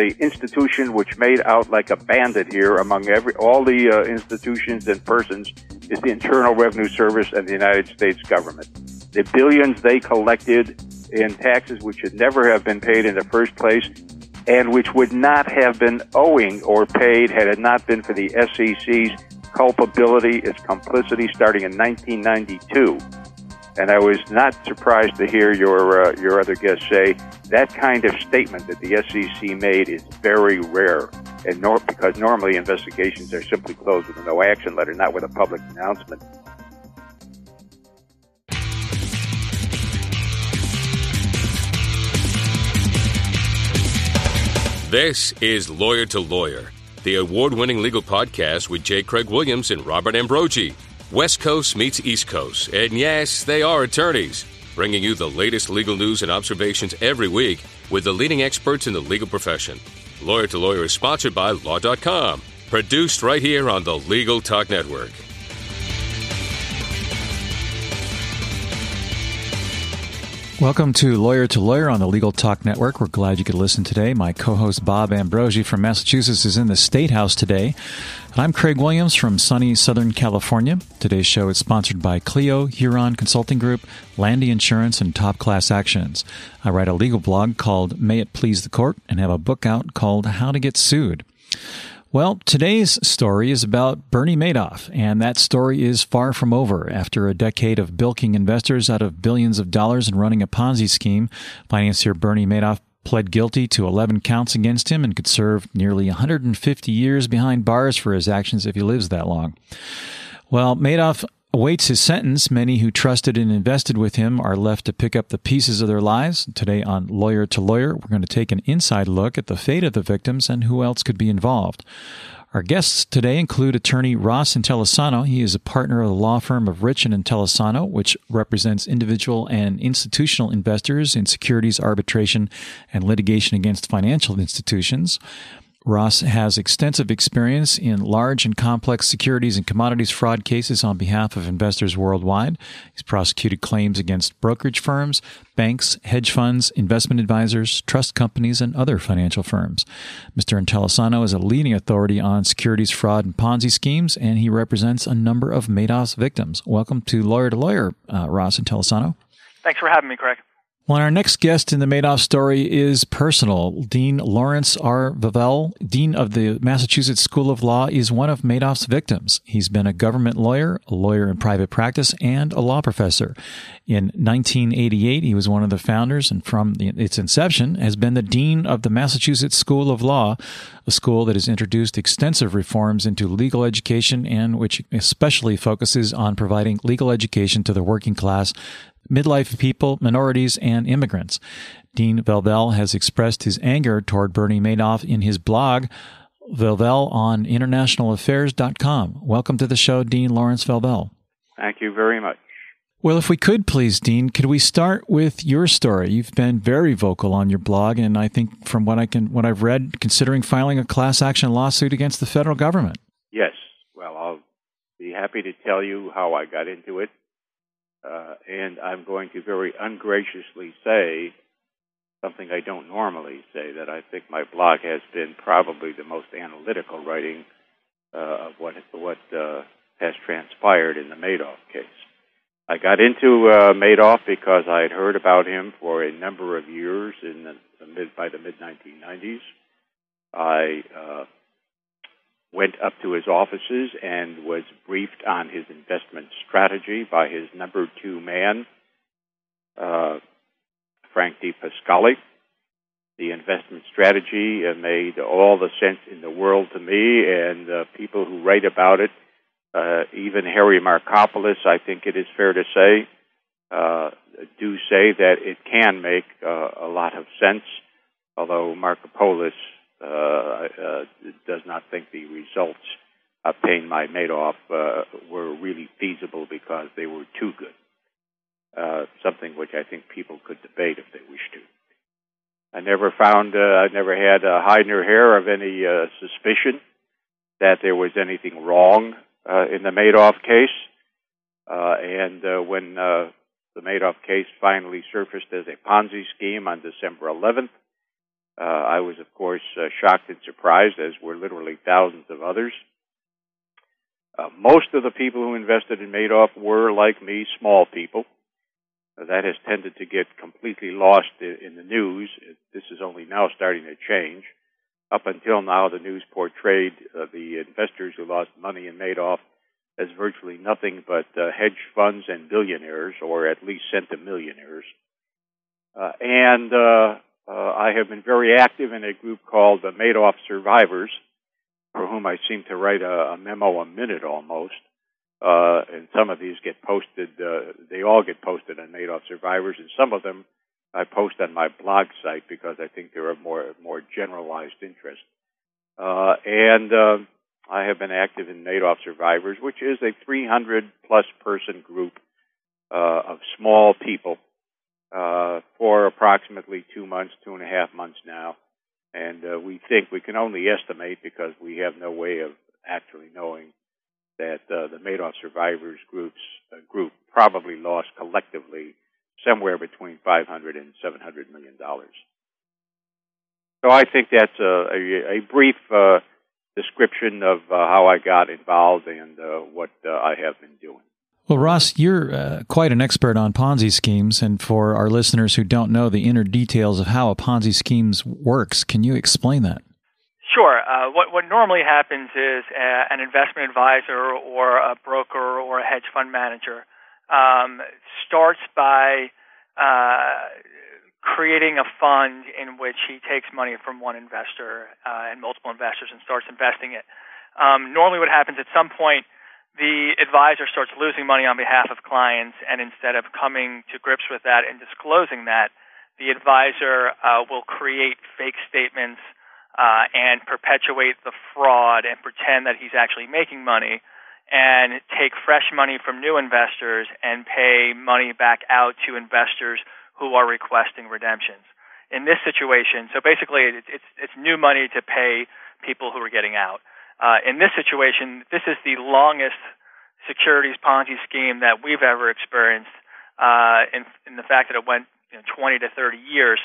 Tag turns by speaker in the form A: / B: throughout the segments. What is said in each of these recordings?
A: the institution which made out like a bandit here among every all the uh, institutions and persons is the Internal Revenue Service and the United States government. The billions they collected in taxes which should never have been paid in the first place and which would not have been owing or paid had it not been for the SEC's culpability, its complicity starting in 1992. And I was not surprised to hear your uh, your other guest say that kind of statement that the SEC made is very rare, and nor- because normally investigations are simply closed with a no action letter, not with a public announcement.
B: This is Lawyer to Lawyer, the award winning legal podcast with J. Craig Williams and Robert Ambrogi. West Coast meets East Coast, and yes, they are attorneys, bringing you the latest legal news and observations every week with the leading experts in the legal profession. Lawyer to Lawyer is sponsored by Law.com, produced right here on the Legal Talk Network.
C: Welcome to Lawyer to Lawyer on the Legal Talk Network. We're glad you could listen today. My co host Bob Ambrogi from Massachusetts is in the State House today. I'm Craig Williams from sunny Southern California. Today's show is sponsored by Clio, Huron Consulting Group, Landy Insurance, and Top Class Actions. I write a legal blog called May It Please the Court and have a book out called How to Get Sued. Well, today's story is about Bernie Madoff, and that story is far from over. After a decade of bilking investors out of billions of dollars and running a Ponzi scheme, financier Bernie Madoff pled guilty to 11 counts against him and could serve nearly 150 years behind bars for his actions if he lives that long. Well, Madoff awaits his sentence. Many who trusted and invested with him are left to pick up the pieces of their lives. Today on Lawyer to Lawyer, we're going to take an inside look at the fate of the victims and who else could be involved. Our guests today include attorney Ross Intelisano. He is a partner of the law firm of Rich and Intelisano, which represents individual and institutional investors in securities arbitration and litigation against financial institutions. Ross has extensive experience in large and complex securities and commodities fraud cases on behalf of investors worldwide. He's prosecuted claims against brokerage firms, banks, hedge funds, investment advisors, trust companies, and other financial firms. Mr. Intelisano is a leading authority on securities fraud and Ponzi schemes, and he represents a number of Madoff's victims. Welcome to Lawyer to Lawyer, uh, Ross Intelisano.
D: Thanks for having me, Craig.
C: Well, our next guest in the Madoff story is personal. Dean Lawrence R. Velvel, Dean of the Massachusetts School of Law, is one of Madoff's victims. He's been a government lawyer, a lawyer in private practice, and a law professor. In 1988, he was one of the founders, and from its inception, has been the Dean of the Massachusetts School of Law, a school that has introduced extensive reforms into legal education and which especially focuses on providing legal education to the working class midlife people, minorities, and immigrants. Dean Velvel has expressed his anger toward Bernie Madoff in his blog, Velvel on internationalaffairs.com. Welcome to the show, Dean Lawrence Velvel.
A: Thank you very much.
C: Well, if we could please, Dean, could we start with your story? You've been very vocal on your blog, and I think from what I can, what I've read, considering filing a class action lawsuit against the federal government.
A: Yes. Well, I'll be happy to tell you how I got into it. Uh, and I'm going to very ungraciously say something I don't normally say that I think my blog has been probably the most analytical writing uh, of what what uh, has transpired in the Madoff case. I got into uh, Madoff because I had heard about him for a number of years in the, the mid by the mid 1990s. I uh, went up to his offices and was briefed on his investment strategy by his number two man, uh, Frank DiPascali. The investment strategy uh, made all the sense in the world to me, and uh, people who write about it, uh, even Harry Markopolos, I think it is fair to say, uh, do say that it can make a lot of sense, although Markopolos uh, does not think the results obtained by Madoff uh, were really feasible because they were too good. Uh, something which I think people could debate if they wish to. I never found, uh, I never had a hide nor hair of any uh, suspicion that there was anything wrong uh, in the Madoff case. Uh, and uh, when uh, the Madoff case finally surfaced as a Ponzi scheme on December 11th, Uh, I was, of course, uh, shocked and surprised, as were literally thousands of others. Uh, most of the people who invested in Madoff were, like me, small people. Uh, that has tended to get completely lost in, in the news. This is only now starting to change. Up until now, the news portrayed uh, the investors who lost money in Madoff as virtually nothing but uh, hedge funds and billionaires, or at least centimillionaires. Uh, and uh, uh, I have been very active in a group called the Madoff Survivors, for whom I seem to write a, a memo a minute almost. Uh, and some of these get posted, uh, they all get posted on Madoff Survivors, and some of them I post on my blog site because I think they're of more, more generalized interest. Uh, and, uh, I have been active in Madoff Survivors, which is a 300 plus person group, uh, of small people, uh, for approximately two months, two and a half months now. And uh, we think we can only estimate because we have no way of actually knowing that uh, the Madoff survivors groups uh, group probably lost collectively somewhere between 500 and 700 million dollars. So I think that's a, a, a brief uh, description of uh, how I got involved and uh, what uh, I have been doing.
C: Well, Ross, you're uh, quite an expert on Ponzi schemes, and for our listeners who don't know the inner details of how a Ponzi scheme works, can you explain that?
D: Sure. Uh, what what normally happens is a, uh, an investment advisor or a broker or a hedge fund manager um, starts by uh, creating a fund in which he takes money from one investor uh, and multiple investors and starts investing it. Um, normally, what happens at some point the advisor starts losing money on behalf of clients, and instead of coming to grips with that and disclosing that, the advisor uh, will create fake statements uh, and perpetuate the fraud and pretend that he's actually making money and take fresh money from new investors and pay money back out to investors who are requesting redemptions. In this situation, so basically it's, it's, it's new money to pay people who are getting out. Uh, in this situation, this is the longest securities Ponzi scheme that we've ever experienced. Uh, in, in the fact that it went you know, 20 to 30 years,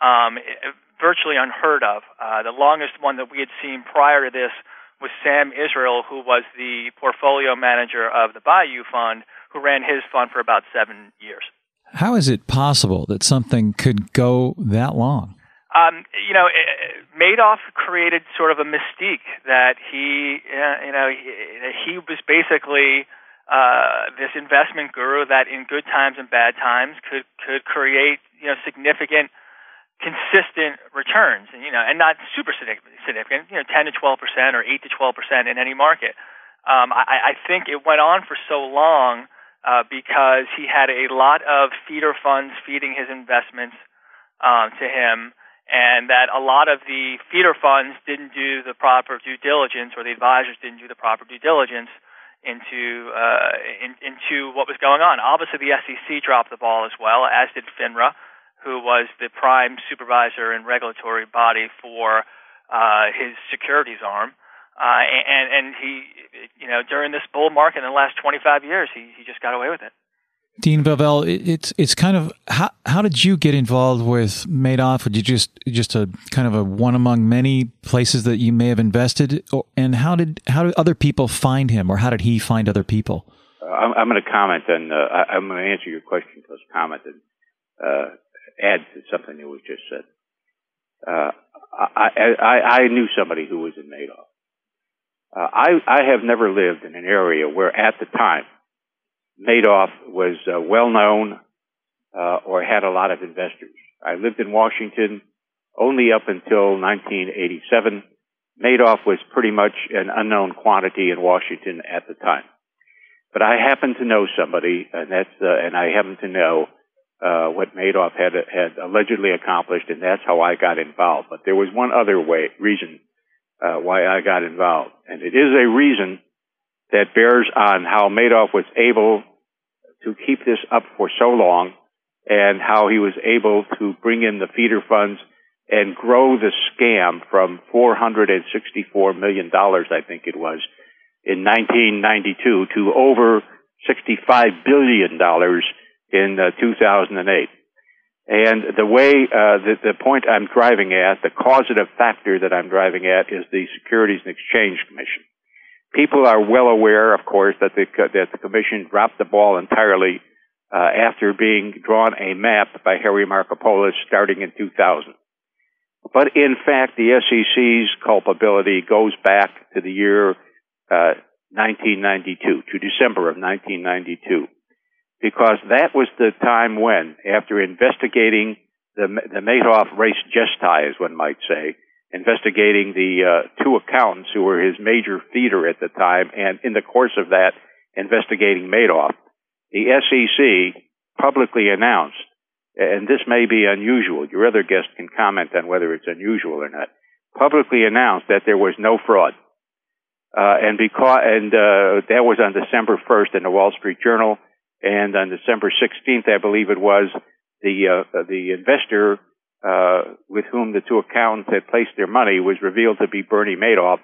D: um, it, virtually unheard of. Uh, the longest one that we had seen prior to this was Sam Israel, who was the portfolio manager of the Bayou Fund, who ran his fund for about seven years.
C: How is it possible that something could go that long?
D: Um, you know, Madoff created sort of a mystique that he, uh, you know, he, he was basically uh, this investment guru that, in good times and bad times, could could create you know significant, consistent returns, and you know, and not super significant, you know, 10 to 12 percent or 8 to 12 percent in any market. Um, I, I think it went on for so long uh, because he had a lot of feeder funds feeding his investments um, to him and that a lot of the feeder funds didn't do the proper due diligence, or the advisors didn't do the proper due diligence into uh, in, into what was going on. Obviously, the SEC dropped the ball as well, as did FINRA, who was the prime supervisor and regulatory body for uh, his securities arm. Uh, and and he, you know, during this bull market in the last 25 years, he he just got away with it.
C: Dean Velvel, it's it's kind of how how did you get involved with Madoff? Did you just just a kind of a one among many places that you may have invested, and how did how did other people find him, or how did he find other people?
A: Uh, I'm, I'm going to comment, and uh, I, am going to answer your question plus comment and uh, add to something that was just said. Uh, I, I I knew somebody who was in Madoff. Uh, I I have never lived in an area where at the time Madoff was uh, well known uh, or had a lot of investors. I lived in Washington only up until 1987. Madoff was pretty much an unknown quantity in Washington at the time. But I happen to know somebody, and that's uh, and I happen to know uh, what Madoff had had allegedly accomplished, and that's how I got involved. But there was one other way reason uh, why I got involved, and it is a reason that bears on how Madoff was able to keep this up for so long and how he was able to bring in the feeder funds and grow the scam from $464 million, I think it was, in 1992 to over $65 billion in uh, 2008. And the way, uh, the, the point I'm driving at, the causative factor that I'm driving at is the Securities and Exchange Commission. People are well aware, of course, that the, that the Commission dropped the ball entirely uh, after being drawn a map by Harry Markopolos starting in 2000. But in fact, the SEC's culpability goes back to the year uh, 1992, to December of 1992 because that was the time when, after investigating the, the Madoff res gestae, as one might say, investigating the uh, two accountants who were his major feeder at the time, and in the course of that, investigating Madoff, the SEC publicly announced, and this may be unusual, your other guest can comment on whether it's unusual or not, publicly announced that there was no fraud. Uh, and because, and, uh, that was on December 1st in the Wall Street Journal. And on December 16th, I believe it was, the uh, the investor uh, with whom the two accountants had placed their money was revealed to be Bernie Madoff.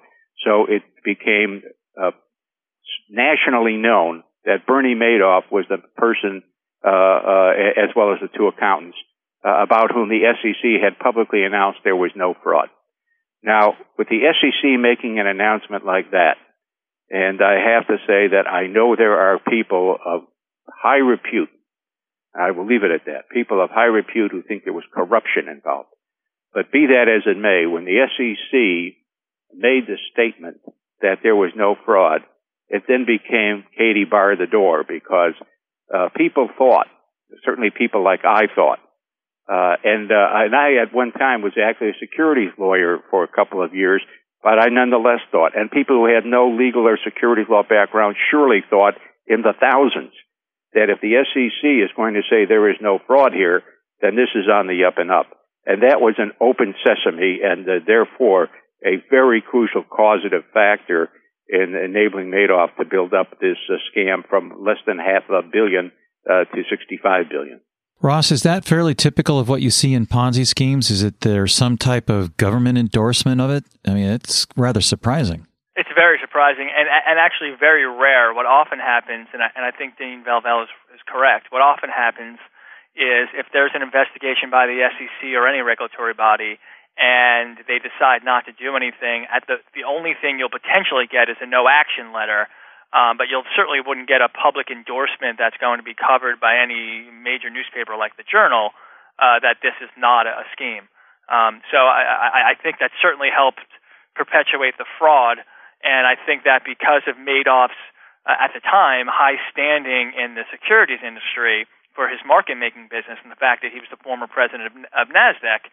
A: So it became uh, nationally known that Bernie Madoff was the person, uh, uh, as well as the two accountants, uh, about whom the SEC had publicly announced there was no fraud. Now, with the SEC making an announcement like that, and I have to say that I know there are people of high repute. I will leave it at that. People of high repute who think there was corruption involved. But be that as it may, when the SEC made the statement that there was no fraud, it then became Katie bar the door because uh, people thought, certainly people like I thought, uh, and uh, and I at one time was actually a securities lawyer for a couple of years, but I nonetheless thought, and people who had no legal or securities law background surely thought in the thousands that if the SEC is going to say there is no fraud here, then this is on the up and up. And that was an open sesame and uh, therefore a very crucial causative factor in enabling Madoff to build up this uh, scam from less than half a billion uh, to 65 billion.
C: Ross, is that fairly typical of what you see in Ponzi schemes? Is it there's some type of government endorsement of it? I mean, it's rather surprising.
D: It's very surprising and and actually very rare. What often happens, and I, and I think Dean Velvel is, is correct. What often happens is if there's an investigation by the SEC or any regulatory body, and they decide not to do anything, at the the only thing you'll potentially get is a no action letter. Um, but you'll certainly wouldn't get a public endorsement that's going to be covered by any major newspaper like the Journal uh, that this is not a, a scheme. Um, so I, I, I think that certainly helped perpetuate the fraud. And I think that because of Madoff's, uh, at the time, high standing in the securities industry for his market making business and the fact that he was the former president of, of NASDAQ,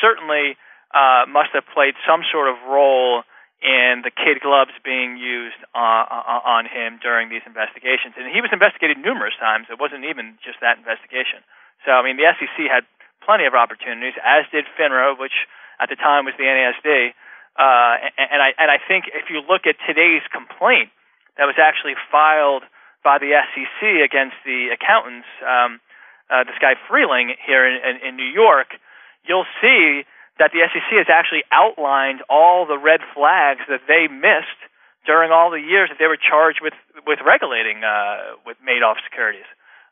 D: certainly uh, must have played some sort of role in the kid gloves being used uh, uh, on him during these investigations. And he was investigated numerous times. It wasn't even just that investigation. So, I mean, the SEC had plenty of opportunities, as did FINRA, which at the time was the NASD, uh, and, and I and I think if you look at today's complaint that was actually filed by the SEC against the accountants, um, uh, this guy Friehling here in, in, in New York, you'll see that the SEC has actually outlined all the red flags that they missed during all the years that they were charged with with regulating uh, with Madoff securities.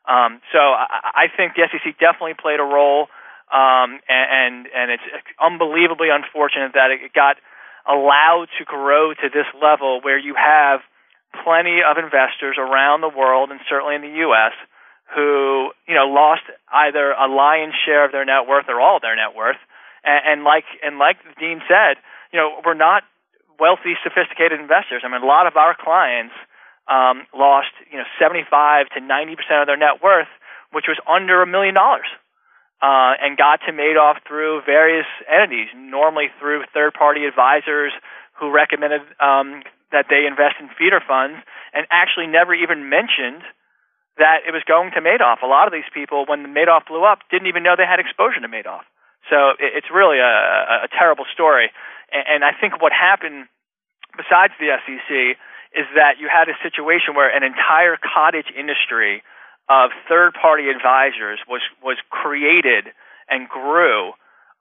D: Um, so I, I think the SEC definitely played a role, um, and and it's unbelievably unfortunate that it got allowed to grow to this level where you have plenty of investors around the world and certainly in the US who, you know, lost either a lion's share of their net worth or all of their net worth. And, and like and like Dean said, you know, we're not wealthy, sophisticated investors. I mean, a lot of our clients um, lost, you know, 75 to 90 percent of their net worth, which was under a million dollars uh, and got to Madoff through various entities, normally through third-party advisors who recommended um, that they invest in feeder funds, and actually never even mentioned that it was going to Madoff. A lot of these people, when Madoff blew up, didn't even know they had exposure to Madoff. So it's really a, a terrible story. And I think what happened, besides the SEC, is that you had a situation where an entire cottage industry of third party advisors was was created and grew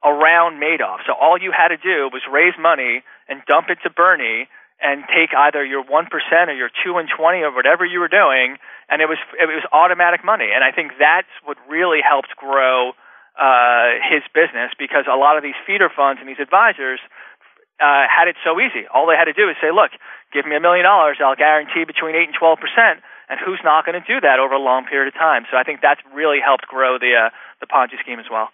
D: around Madoff. So all you had to do was raise money and dump it to Bernie and take either your one percent or your two and twenty or whatever you were doing, and it was it was automatic money. And I think that's what really helped grow uh, his business because a lot of these feeder funds and these advisors uh, had it so easy. All they had to do is say, "Look, give me a million dollars, I'll guarantee between eight and twelve percent." And who's not going to do that over a long period of time? So I think that's really helped grow the uh, the Ponzi scheme as well.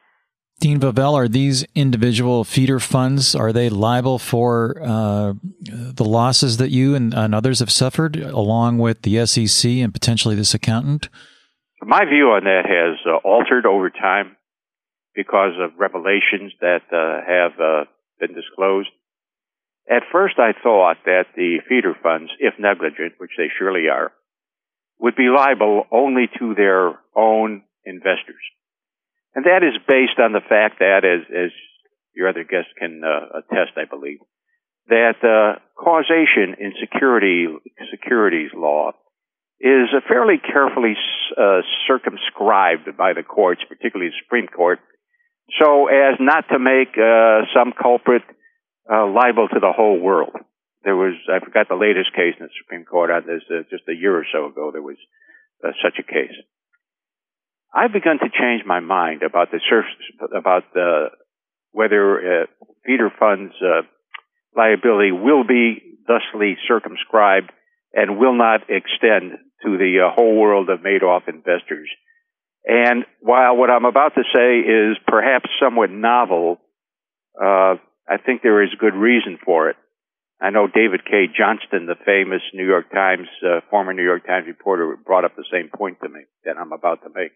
C: Dean Velvel, are these individual feeder funds, are they liable for uh, the losses that you and, and, others have suffered, along with the SEC and potentially this accountant?
A: My view on that has uh, altered over time because of revelations that uh, have uh, been disclosed. At first, I thought that the feeder funds, if negligent, which they surely are, would be liable only to their own investors. And that is based on the fact that, as, as your other guest can uh, attest, I believe, that uh, causation in security securities law is fairly carefully uh, circumscribed by the courts, particularly the Supreme Court, so as not to make uh, some culprit uh, liable to the whole world. There was, I forgot the latest case in the Supreme Court this, uh, just a year or so ago, there was such a case. I've begun to change my mind about the about the whether uh, feeder funds uh, liability will be thusly circumscribed and will not extend to the uh, whole world of Madoff investors. And while what I'm about to say is perhaps somewhat novel, uh, I think there is good reason for it. I know David Cay Johnston, the famous New York Times, uh, former New York Times reporter, brought up the same point to me that I'm about to make.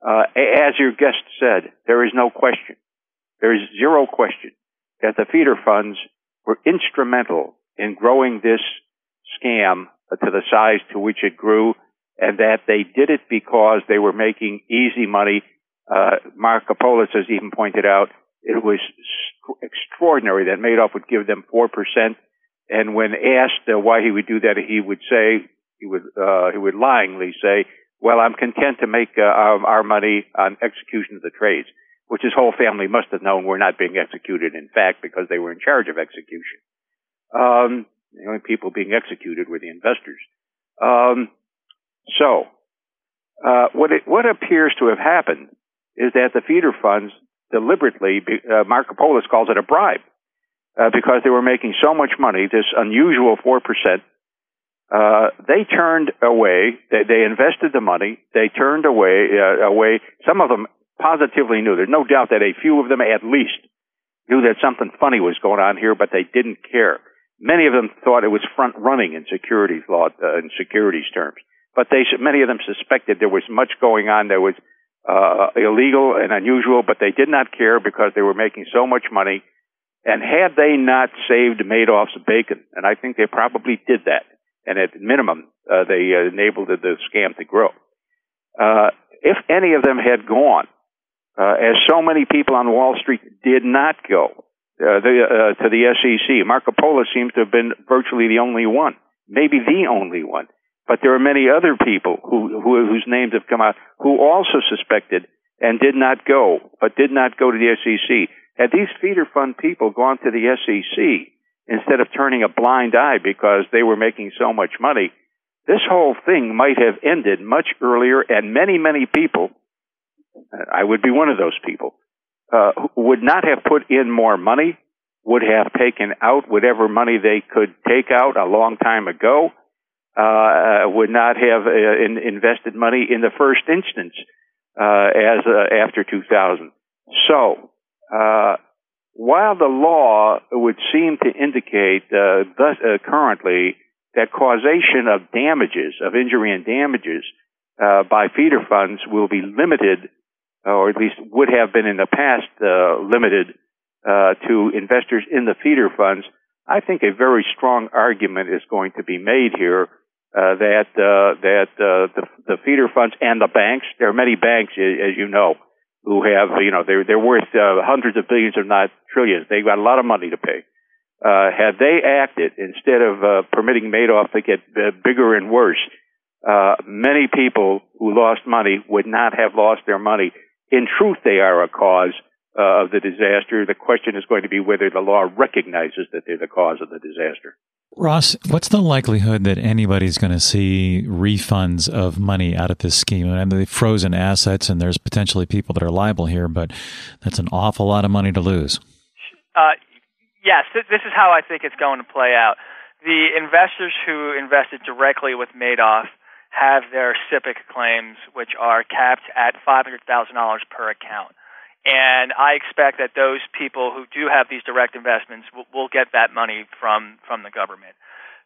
A: Uh, as your guest said, there is no question, there is zero question that the feeder funds were instrumental in growing this scam to the size to which it grew, and that they did it because they were making easy money. Uh, Markopolos has even pointed out it was extraordinary that Madoff would give them four percent, and when asked uh, why he would do that, he would say he would uh, he would lyingly say well, I'm content to make uh, our, our money on execution of the trades, which his whole family must have known were not being executed, in fact, because they were in charge of execution. Um, the only people being executed were the investors. Um, so, uh, what it, what appears to have happened is that the feeder funds deliberately, uh, Markopolos calls it a bribe, uh, because they were making so much money, this unusual four percent uh, they turned away. They, they, invested the money. They turned away. Uh, away. Some of them positively knew. There's no doubt that a few of them, at least, knew that something funny was going on here, but they didn't care. Many of them thought it was front running in securities law, uh, in securities terms. But they, many of them suspected there was much going on There was uh, illegal and unusual, but they did not care because they were making so much money. And had they not saved Madoff's bacon, and I think they probably did that, and at minimum, uh, they uh, enabled the, scam to grow. Uh, if any of them had gone, uh, as so many people on Wall Street did not go uh, the, uh, to the SEC, Markopolos seems to have been virtually the only one, maybe the only one. But there are many other people who, who whose names have come out who also suspected and did not go, but did not go to the SEC. Had these feeder fund people gone to the SEC, instead of turning a blind eye because they were making so much money, this whole thing might have ended much earlier, and many, many people, I would be one of those people, uh, would not have put in more money, would have taken out whatever money they could take out a long time ago, uh, would not have uh, in, invested money in the first instance uh, as uh, after 2000. So, uh, while the law would seem to indicate uh, thus, uh, currently that causation of damages, of injury and damages uh, by feeder funds will be limited, or at least would have been in the past uh, limited uh, to investors in the feeder funds, I think a very strong argument is going to be made here uh, that that the, the feeder funds and the banks, there are many banks, as you know, who have, you know, they're, they're worth uh, hundreds of billions, if not trillions. They've got a lot of money to pay. Uh, had they acted instead of uh, permitting Madoff to get uh, bigger and worse, uh, many people who lost money would not have lost their money. In truth, they are a cause uh, of the disaster. The question is going to be whether the law recognizes that they're the cause of the disaster.
C: Ross, what's the likelihood that anybody's going to see refunds of money out of this scheme? I mean, they've frozen assets and there's potentially people that are liable here, but that's an awful lot of money to lose.
D: Uh, yes, th- this is how I think it's going to play out. The investors who invested directly with Madoff have their SIPC claims, which are capped at $500,000 per account. And I expect that those people who do have these direct investments will, will get that money from, from the government.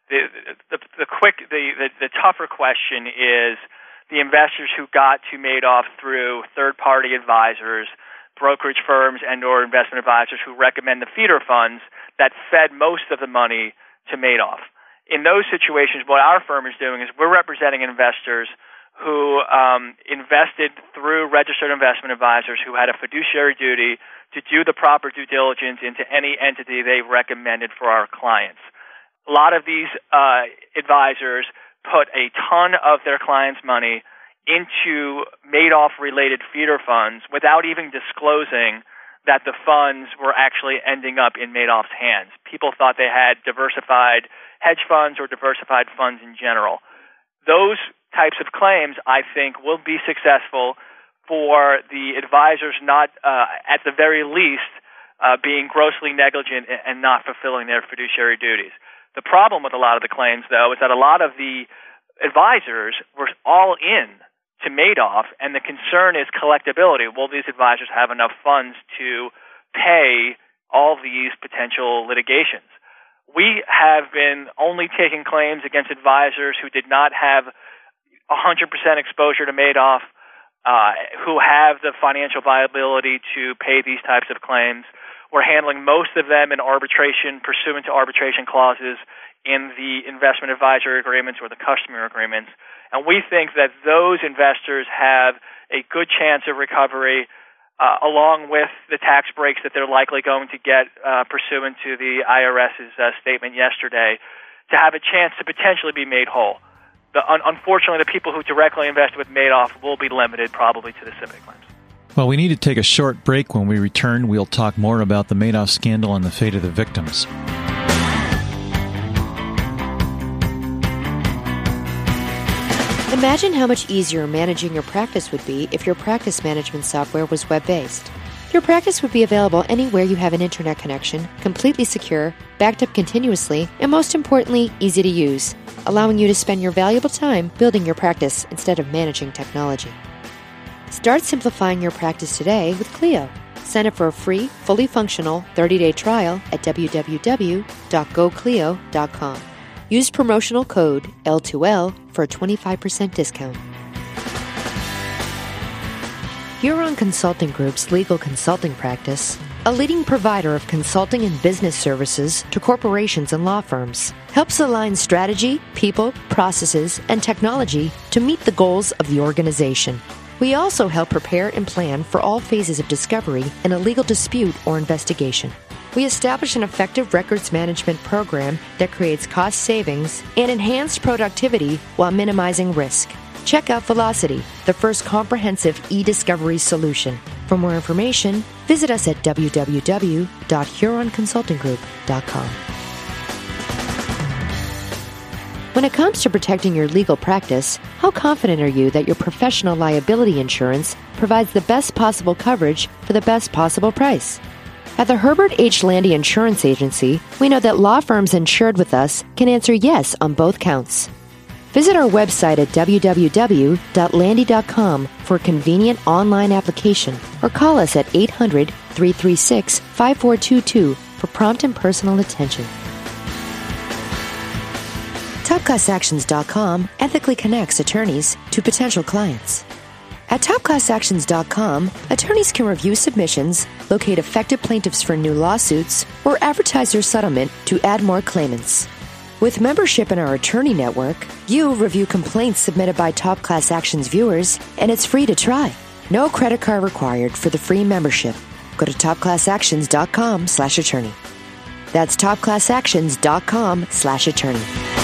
D: The, the, the quick, the, the, the tougher question is the investors who got to Madoff through third party advisors, brokerage firms, and or investment advisors who recommend the feeder funds that fed most of the money to Madoff. In those situations, what our firm is doing is we're representing investors who um, invested through registered investment advisors who had a fiduciary duty to do the proper due diligence into any entity they recommended for our clients. A lot of these uh, advisors put a ton of their clients' money into Madoff related feeder funds without even disclosing that the funds were actually ending up in Madoff's hands. People thought they had diversified hedge funds or diversified funds in general. Those types of claims, I think, will be successful for the advisors not, uh, at the very least, uh, being grossly negligent and not fulfilling their fiduciary duties. The problem with a lot of the claims, though, is that a lot of the advisors were all in to Madoff, and the concern is collectability. Will these advisors have enough funds to pay all these potential litigations? We have been only taking claims against advisors who did not have 100% exposure to Madoff, uh, who have the financial viability to pay these types of claims. We're handling most of them in arbitration pursuant to arbitration clauses in the investment advisory agreements or the customer agreements. And we think that those investors have a good chance of recovery uh, along with the tax breaks that they're likely going to get uh, pursuant to the IRS's uh, statement yesterday to have a chance to potentially be made whole the, un- unfortunately, the people who directly invested with Madoff will be limited probably to the SIPC claims.
C: Well, we need to take a short break. When we return, we'll talk more about the Madoff scandal and the fate of the victims.
E: Imagine how much easier managing your practice would be if your practice management software was web based. Your practice would be available anywhere you have an internet connection, completely secure, backed up continuously, and most importantly, easy to use allowing you to spend your valuable time building your practice instead of managing technology. Start simplifying your practice today with Clio. Sign up for a free, fully functional 30 day trial at www.goclio.com. Use promotional code L2L for a 25% discount. Huron Consulting Group's legal consulting practice a leading provider of consulting and business services to corporations and law firms, helps align strategy, people, processes, and technology to meet the goals of the organization. We also help prepare and plan for all phases of discovery in a legal dispute or investigation. We establish an effective records management program that creates cost savings and enhanced productivity while minimizing risk. Check out Velocity, the first comprehensive e discovery solution. For more information, visit us at www.huronconsultinggroup.com. When it comes to protecting your legal practice, how confident are you that your professional liability insurance provides the best possible coverage for the best possible price? At the Herbert H. Landy Insurance Agency, we know that law firms insured with us can answer yes on both counts. Visit our website at www.landy.com for convenient online application or call us at 800 336 5422 for prompt and personal attention. TopClassActions.com ethically connects attorneys to potential clients. At TopClassActions.com, attorneys can review submissions, locate affected plaintiffs for new lawsuits, or advertise their settlement to add more claimants. With membership in our attorney network, you review complaints submitted by Top Class Actions viewers, and it's free to try. No credit card required for the free membership. Go to topclassactions.com slash attorney. That's topclassactions.com slash attorney.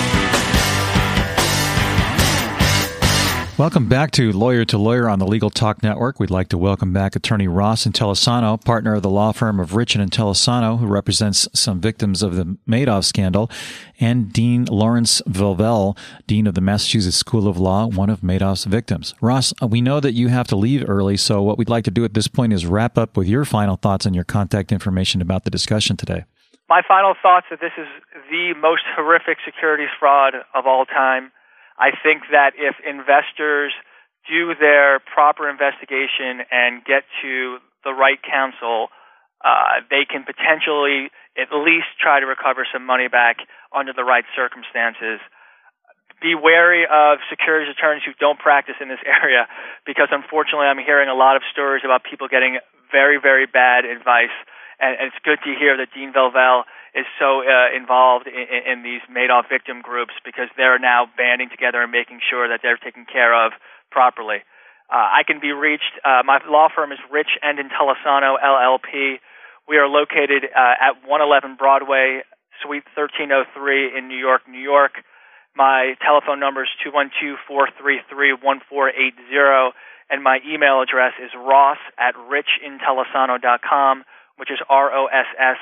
C: Welcome back to Lawyer to Lawyer on the Legal Talk Network. We'd like to welcome back attorney Ross Intelisano, partner of the law firm of Rich and Intelisano, who represents some victims of the Madoff scandal, and Dean Lawrence Velvel, Dean of the Massachusetts School of Law, one of Madoff's victims. Ross, uh, we know that you have to leave early, so what we'd like to do at this point is wrap up with your final thoughts and your contact information about the discussion today.
D: My final thoughts that this is the most horrific securities fraud of all time I think that if investors do their proper investigation and get to the right counsel, uh, they can potentially at least try to recover some money back under the right circumstances. Be wary of securities attorneys who don't practice in this area because unfortunately I'm hearing a lot of stories about people getting very, very bad advice. And, and it's good to hear that Dean Velvel is so uh, involved in, in these Madoff victim groups because they're now banding together and making sure that they're taken care of properly. Uh, I can be reached. Uh, my law firm is Rich and Intelisano LLP. We are located uh, at 111 Broadway, Suite 1303 in New York, New York. My telephone number is 212-433-1480, and my email address is ross at richintelisano.com, which is R-O-S-S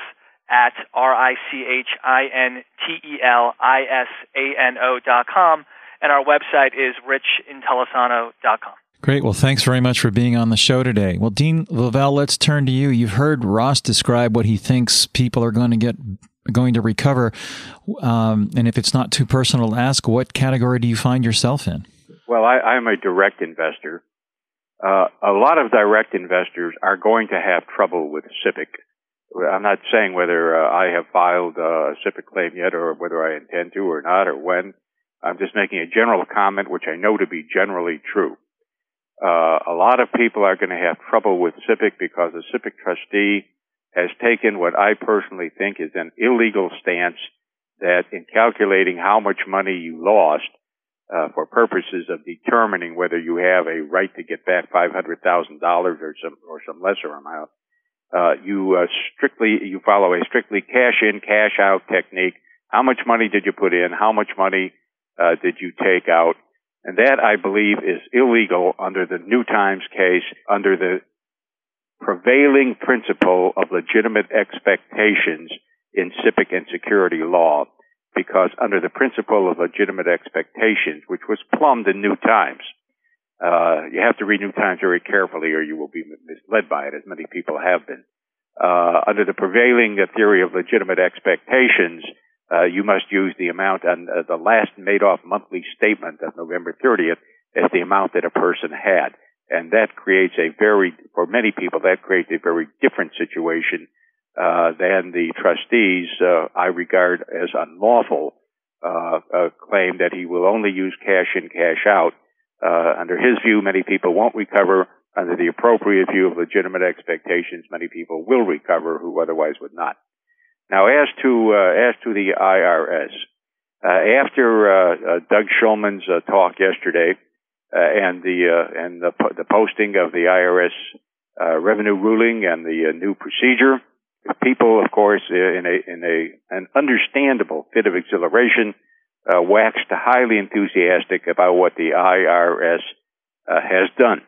D: at R-I-C-H-I-N-T-E-L-I-S-A-N-O dot com. And our website is richintelisano dot com.
C: Great. Well, thanks very much for being on the show today. Well, Dean Velvel, let's turn to you. You've heard Ross describe what he thinks people are going to get going to recover. Um, and if it's not too personal to ask, what category do you find yourself in?
A: Well, I, I'm a direct investor. Uh, a lot of direct investors are going to have trouble with SIPC I'm not saying whether uh, I have filed uh, a SIPC claim yet or whether I intend to or not or when. I'm just making a general comment, which I know to be generally true. Uh, a lot of people are going to have trouble with SIPC because the SIPC trustee has taken what I personally think is an illegal stance that in calculating how much money you lost uh, for purposes of determining whether you have a right to get back $500,000 or some, or some lesser amount, uh, you uh, strictly you follow a strictly cash in cash out technique. How much money did you put in? How much money uh, did you take out? And that I believe is illegal under the New Times case, under the prevailing principle of legitimate expectations in SIPC and security law, because under the principle of legitimate expectations, which was plumbed in New Times, uh, you have to read New Times very carefully or you will be misled by it, as many people have been. Uh, under the prevailing theory of legitimate expectations, uh, you must use the amount on uh, the last Madoff monthly statement of November 30th as the amount that a person had. And that creates a very, for many people, that creates a very different situation uh, than the trustees uh, I regard as unlawful uh claim that he will only use cash in, cash out uh, under his view, many people won't recover. Under the appropriate view of legitimate expectations, many people will recover who otherwise would not. Now, as to uh, as to the IRS, uh, after uh, uh, Doug Shulman's uh, talk yesterday and the and the, the, posting of the IRS revenue ruling and the new procedure, people, of course, in a in a an understandable fit of exhilaration, uh, waxed highly enthusiastic about what the IRS uh, has done.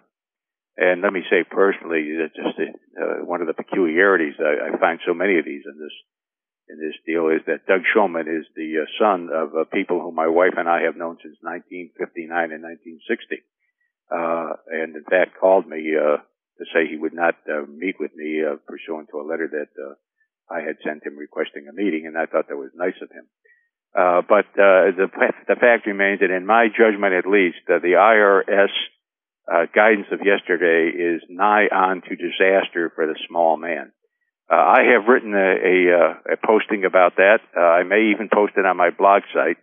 A: And let me say personally, that just uh, one of the peculiarities I, I, find so many of these in this in this deal is that Doug Shulman is the uh, son of uh, people whom my wife and I have known since 1959 and 1960, uh, and in fact called me to say he would not meet with me uh pursuant to a letter that I had sent him requesting a meeting, and I thought that was nice of him. Uh, but uh, the the fact remains that, in my judgment, at least, uh, the IRS uh, guidance of yesterday is nigh on to disaster for the small man. Uh, I have written a, a, uh, a posting about that. I may even post it on my blog site.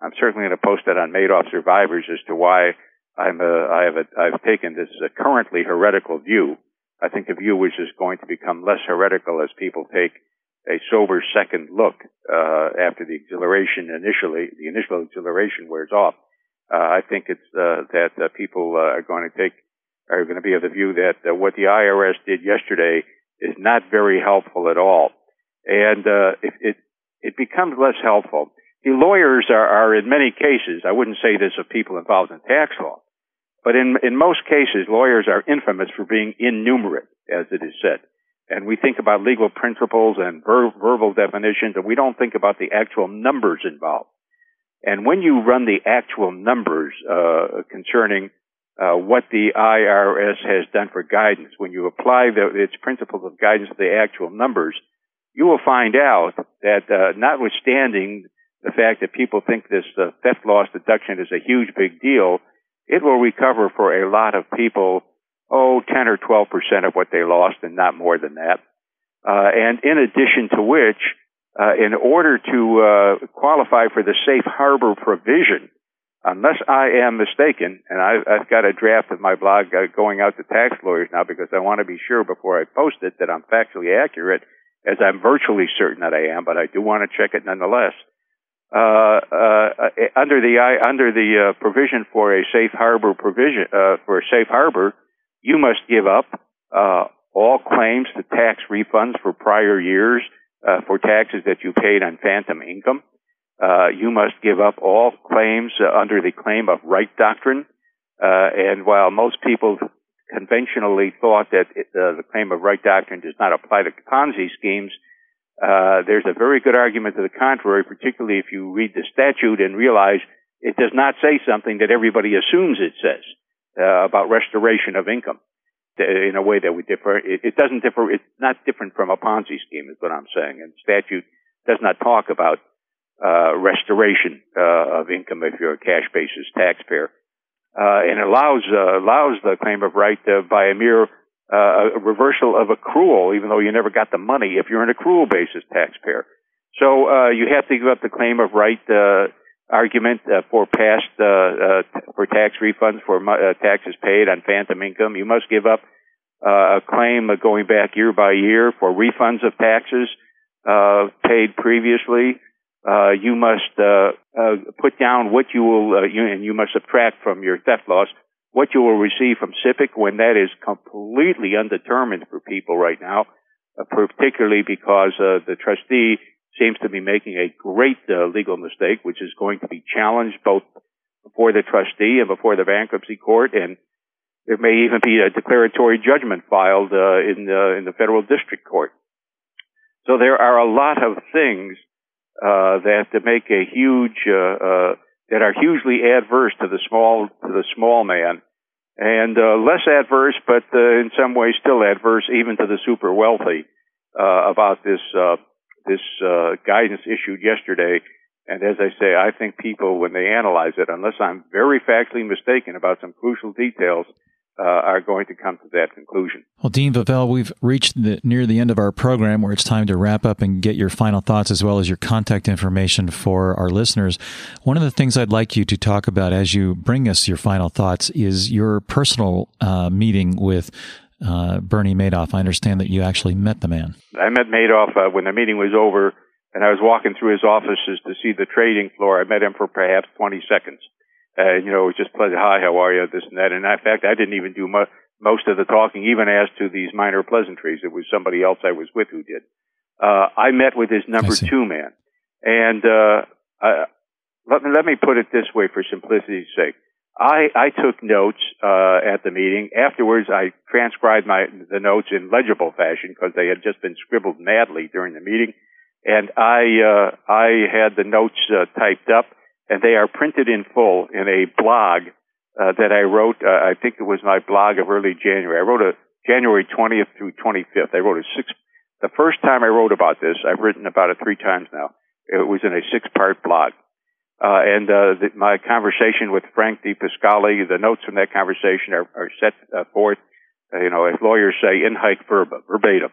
A: I'm certainly going to post it on Madoff survivors as to why I'm a, I have a, I've taken this currently heretical view. I think the view which is going to become less heretical as people take a sober second look uh, after the exhilaration initially, the initial exhilaration wears off. Uh, I think it's uh, that uh, people uh, are going to take are going to be of the view that uh, what the IRS did yesterday is not very helpful at all, and it, it it becomes less helpful. The lawyers are, are in many cases, I wouldn't say this of people involved in tax law, But in, in most cases, lawyers are infamous for being innumerate, as it is said. And we think about legal principles and ver- verbal definitions, and we don't think about the actual numbers involved. And when you run the actual numbers uh, concerning uh, what the IRS has done for guidance, when you apply the, its principles of guidance to the actual numbers, you will find out that uh, notwithstanding the fact that people think this uh, theft loss deduction is a huge big deal, it will recover for a lot of people, oh, 10 or 12 percent of what they lost and not more than that. Uh, and in addition to which, uh, in order to uh, qualify for the safe harbor provision, unless I am mistaken, and I, have got a draft of my blog uh, going out to tax lawyers now because I want to be sure before I post it that I'm factually accurate, as I'm virtually certain that I am, but I do want to check it nonetheless. Uh, uh, under the under the provision for a safe harbor provision uh, for a safe harbor, you must give up uh, all claims to tax refunds for prior years uh, for taxes that you paid on phantom income. you must give up all claims under the claim of right doctrine. and while most people conventionally thought that it, the claim of right doctrine does not apply to Ponzi schemes, uh, there's a very good argument to the contrary, particularly if you read the statute and realize it does not say something that everybody assumes it says uh, about restoration of income in a way that would differ. It, it, doesn't differ. It's not different from a Ponzi scheme, is what I'm saying. And statute does not talk about uh, restoration uh, of income if you're a cash basis taxpayer, uh, and allows allows the claim of right by a mere uh, reversal of accrual, even though you never got the money if you're an accrual basis taxpayer. So uh, you have to give up the claim of right uh, argument uh, for past uh, uh, for tax refunds for taxes paid on phantom income. You must give up a claim going back year by year for refunds of taxes paid previously. you must put down what you will, you, and you must subtract from your theft loss what you will receive from SIPC when that is completely undetermined for people right now, uh, particularly because uh, the trustee seems to be making a great uh, legal mistake, which is going to be challenged both before the trustee and before the bankruptcy court, and there may even be a declaratory judgment filed uh, in the in the federal district court. So there are a lot of things uh, that make a huge uh, that are hugely adverse to the small to the small man, and uh, less adverse, but uh, in some ways still adverse even to the super wealthy uh, about this uh, this uh, guidance issued yesterday. And as I say, I think people, when they analyze it, unless I'm very factually mistaken about some crucial details, uh, are going to come to that conclusion.
C: Well, Dean Velvel, we've reached the, near the end of our program where it's time to wrap up and get your final thoughts as well as your contact information for our listeners. One of the things I'd like you to talk about as you bring us your final thoughts is your personal uh, meeting with uh, Bernie Madoff. I understand that you actually met the man.
A: I met Madoff uh, when the meeting was over, and I was walking through his offices to see the trading floor. I met him for perhaps 20 seconds. Uh, you know, it was just pleasant. Hi, how are you? This and that. And in fact, I didn't even do mo- most of the talking, even as to these minor pleasantries. It was somebody else I was with who did. Uh, I met with his number two man. And, uh, I, let me, let me put it this way for simplicity's sake. I, I took notes, uh, at the meeting. Afterwards, I transcribed my, the notes in legible fashion because they had just been scribbled madly during the meeting. And I, uh, I had the notes, uh, typed up and they are printed in full in a blog uh, that I wrote. Uh, I think it was my blog of early January. I wrote a January 20th through 25th. I wrote a six. The first time I wrote about this, I've written about it three times now. It was in a six-part blog. Uh, and uh, the, my conversation with Frank DiPascali, the notes from that conversation are, are set uh, forth, uh, you know, as lawyers say, in haec verba, verbatim.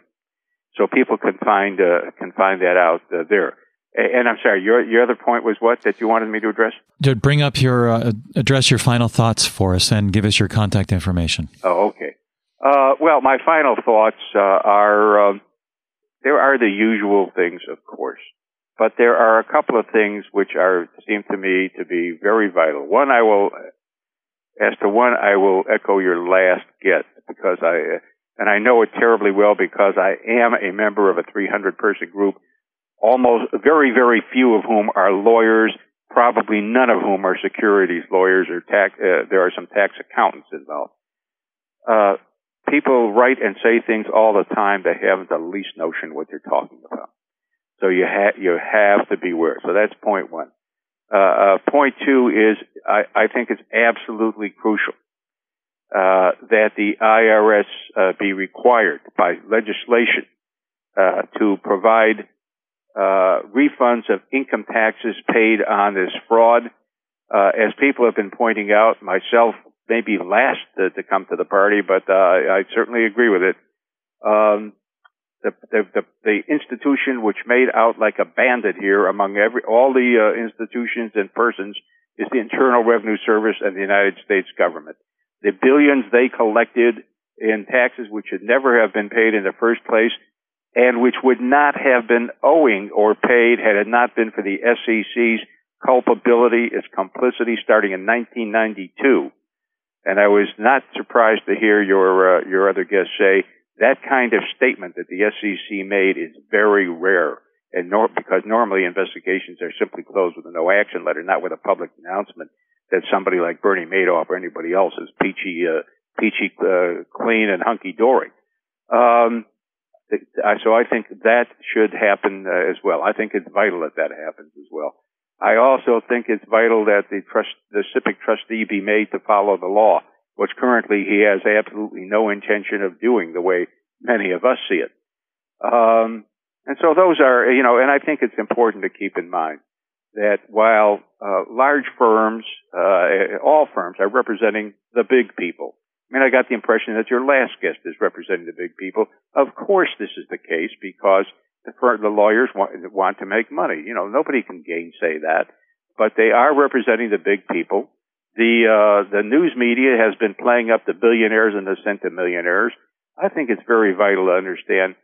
A: So people can find uh, can find that out uh, there. And I'm sorry, your your other point was what that you wanted me to address?
C: To bring up your uh, address your final thoughts for us and give us your contact information.
A: Oh, okay. Uh, well, my final thoughts uh, are um, there are the usual things, of course, but there are a couple of things which are seem to me to be very vital. One, I will, as to one, I will echo your last guess because I and I know it terribly well because I am a member of a 300 person group almost very, very few of whom are lawyers probably none of whom are securities lawyers or tax. Uh, there are some tax accountants involved. Uh, people write and say things all the time they haven't the least notion what they're talking about. So you have you have to beware. So that's point one. Uh, uh, point two is I, I think it's absolutely crucial uh, that the IRS uh, be required by legislation uh, to provide uh, refunds of income taxes paid on this fraud. as people have been pointing out, myself maybe last to, to come to the party, but I certainly agree with it. Um, the, the, the, the, institution which made out like a bandit here among every, all the uh, institutions and persons is the Internal Revenue Service and the United States government. The billions they collected in taxes which should never have been paid in the first place and which would not have been owing or paid had it not been for the SEC's culpability, its complicity starting in 1992. And I was not surprised to hear your, uh, your other guest say that kind of statement that the SEC made is very rare. And nor, because normally investigations are simply closed with a no action letter, not with a public announcement that somebody like Bernie Madoff or anybody else is peachy, uh, peachy, uh, clean and hunky dory. Um, so I think that should happen uh, as well. I think it's vital that that happens as well. I also think it's vital that the trust, the SIPC trustee be made to follow the law which currently he has absolutely no intention of doing the way many of us see it. Um, and so those are, you know, and I think it's important to keep in mind that while uh, large firms, uh, all firms are representing the big people. I mean, I got the impression that your last guest is representing the big people. Of course, this is the case because the, the lawyers want, want to make money. You know, nobody can gainsay that, but they are representing the big people the uh, the news media has been playing up the billionaires and the centimillionaires. I think it's very vital to understand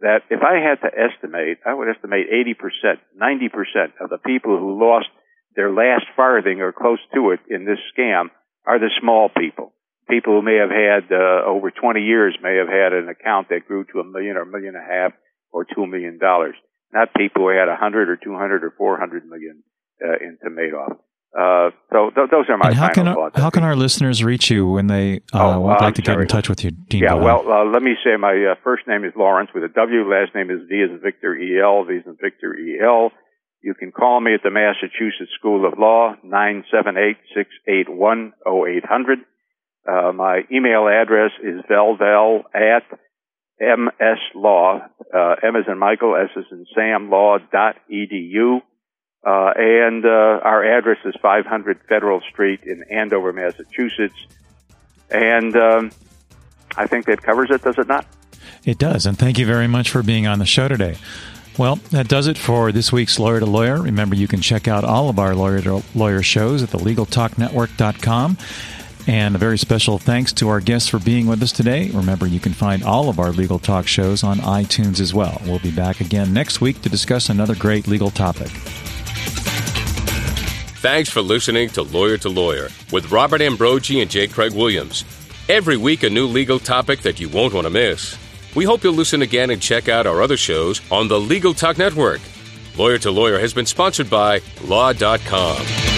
A: that if I had to estimate, I would estimate 80%, 90% of the people who lost their last farthing or close to it in this scam are the small people. People who may have had uh, over 20 years may have had an account that grew to a million or a million and a half or two million dollars. Not people who had a hundred or 200 or 400 million uh, into Madoff. Uh, so th- those are my
C: and how
A: final
C: can
A: thoughts.
C: Our, how can our listeners reach you when they uh, oh, would like to get in touch with you, Dean?
A: Yeah, well, uh, let me say my uh, first name is Lawrence with a W. Last name is V as Victor E L. V as Victor E L. You can call me at the Massachusetts School of Law nine seven eight six eight one zero oh eight hundred. Uh, my email address is velvel at mslaw, uh, M as in Michael, S as in Sam, law dot edu. Uh, and uh, our address is 500 Federal Street in Andover, Massachusetts. And um, I think that covers it, does it not?
C: It does. And thank you very much for being on the show today. Well, that does it for this week's Lawyer to Lawyer. Remember, you can check out all of our Lawyer to Lawyer shows at thelegaltalknetwork.com. And a very special thanks to our guests for being with us today. Remember, you can find all of our Legal Talk shows on iTunes as well. We'll be back again next week to discuss another great legal topic.
B: Thanks for listening to Lawyer to Lawyer with Robert Ambrogi and J. Craig Williams. Every week, a new legal topic that you won't want to miss. We hope you'll listen again and check out our other shows on the Legal Talk Network. Lawyer to Lawyer has been sponsored by Law.com.